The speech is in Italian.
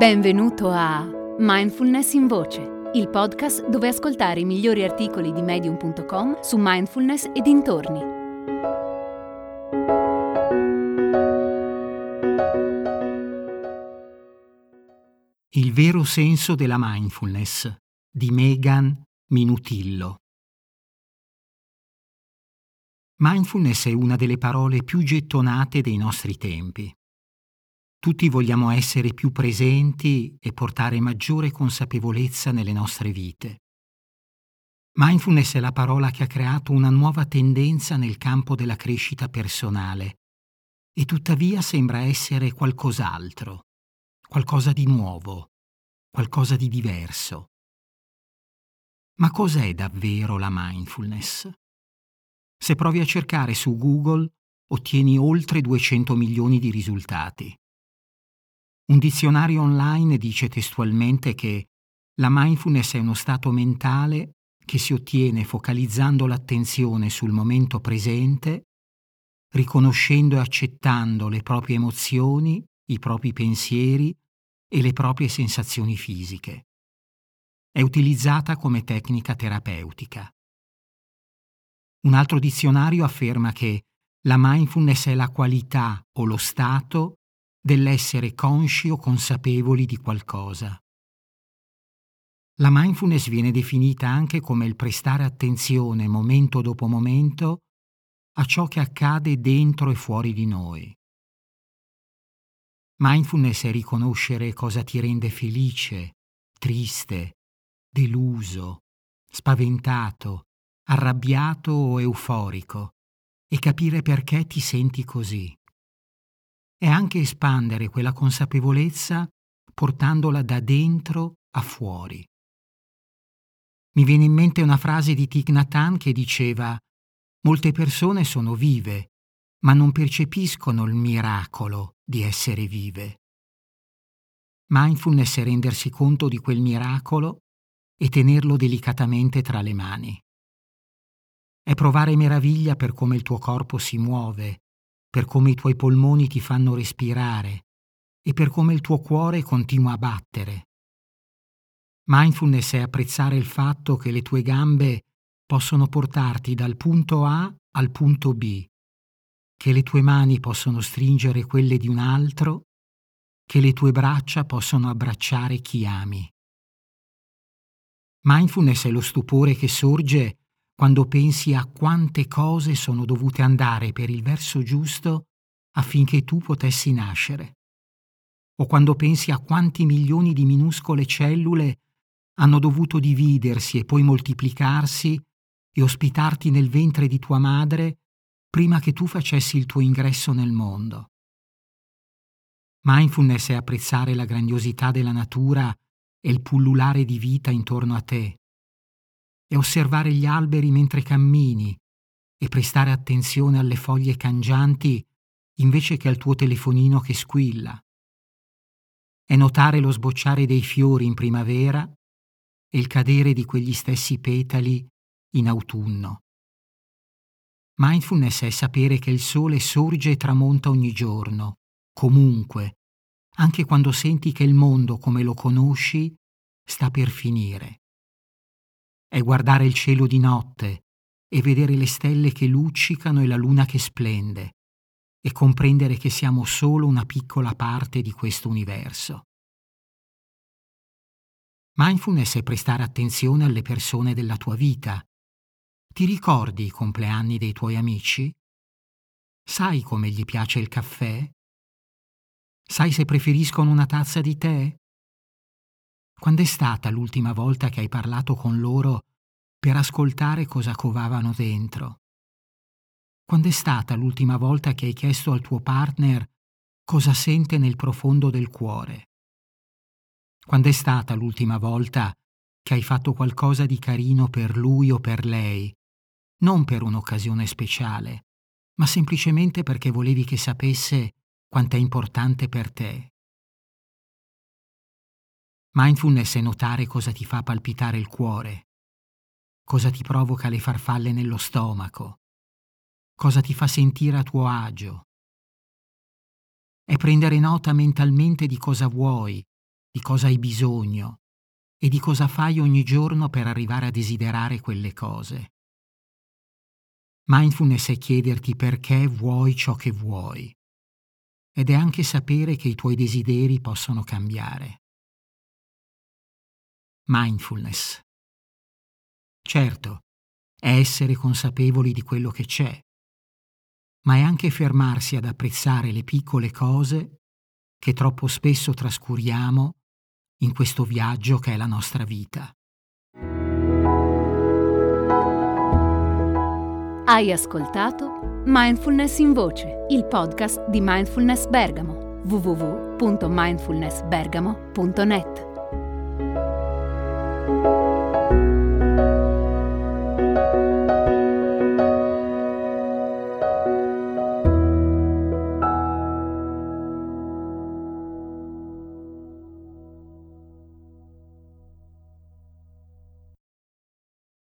Benvenuto a Mindfulness in Voce, il podcast dove ascoltare i migliori articoli di medium.com su mindfulness e dintorni. Il vero senso della mindfulness di Megan Minutillo. Mindfulness è una delle parole più gettonate dei nostri tempi. Tutti vogliamo essere più presenti e portare maggiore consapevolezza nelle nostre vite. Mindfulness è la parola che ha creato una nuova tendenza nel campo della crescita personale e tuttavia sembra essere qualcos'altro, qualcosa di nuovo, qualcosa di diverso. Ma cos'è davvero la mindfulness? Se provi a cercare su Google ottieni oltre 200 milioni di risultati. Un dizionario online dice testualmente che la mindfulness è uno stato mentale che si ottiene focalizzando l'attenzione sul momento presente, riconoscendo e accettando le proprie emozioni, i propri pensieri e le proprie sensazioni fisiche. È utilizzata come tecnica terapeutica. Un altro dizionario afferma che la mindfulness è la qualità o lo stato dell'essere consci o consapevoli di qualcosa. La mindfulness viene definita anche come il prestare attenzione momento dopo momento a ciò che accade dentro e fuori di noi. Mindfulness è riconoscere cosa ti rende felice, triste, deluso, spaventato, arrabbiato o euforico e capire perché ti senti così è anche espandere quella consapevolezza portandola da dentro a fuori. Mi viene in mente una frase di Thich Nhat che diceva Molte persone sono vive, ma non percepiscono il miracolo di essere vive. Mindfulness è rendersi conto di quel miracolo e tenerlo delicatamente tra le mani. È provare meraviglia per come il tuo corpo si muove, per come i tuoi polmoni ti fanno respirare e per come il tuo cuore continua a battere. Mindfulness è apprezzare il fatto che le tue gambe possono portarti dal punto A al punto B, che le tue mani possono stringere quelle di un altro, che le tue braccia possono abbracciare chi ami. Mindfulness è lo stupore che sorge quando pensi a quante cose sono dovute andare per il verso giusto affinché tu potessi nascere, o quando pensi a quanti milioni di minuscole cellule hanno dovuto dividersi e poi moltiplicarsi e ospitarti nel ventre di tua madre prima che tu facessi il tuo ingresso nel mondo. Mindfulness è apprezzare la grandiosità della natura e il pullulare di vita intorno a te, e osservare gli alberi mentre cammini e prestare attenzione alle foglie cangianti invece che al tuo telefonino che squilla. È notare lo sbocciare dei fiori in primavera e il cadere di quegli stessi petali in autunno. Mindfulness è sapere che il sole sorge e tramonta ogni giorno, comunque, anche quando senti che il mondo come lo conosci sta per finire è guardare il cielo di notte e vedere le stelle che luccicano e la luna che splende e comprendere che siamo solo una piccola parte di questo universo. Mindfulness è prestare attenzione alle persone della tua vita. Ti ricordi i compleanni dei tuoi amici? Sai come gli piace il caffè? Sai se preferiscono una tazza di tè quando è stata l'ultima volta che hai parlato con loro per ascoltare cosa covavano dentro? Quando è stata l'ultima volta che hai chiesto al tuo partner cosa sente nel profondo del cuore? Quando è stata l'ultima volta che hai fatto qualcosa di carino per lui o per lei, non per un'occasione speciale, ma semplicemente perché volevi che sapesse quanto è importante per te? Mindfulness è notare cosa ti fa palpitare il cuore, cosa ti provoca le farfalle nello stomaco, cosa ti fa sentire a tuo agio. È prendere nota mentalmente di cosa vuoi di cosa hai bisogno e di cosa fai ogni giorno per arrivare a desiderare quelle cose. Mindfulness è chiederti perché vuoi ciò che vuoi ed è anche sapere che i tuoi desideri possono cambiare. Mindfulness. Certo, è essere consapevoli di quello che c'è, ma è anche fermarsi ad apprezzare le piccole cose che troppo spesso trascuriamo in questo viaggio che è la nostra vita. Hai ascoltato Mindfulness in Voce, il podcast di Mindfulness Bergamo, www.mindfulnessbergamo.net.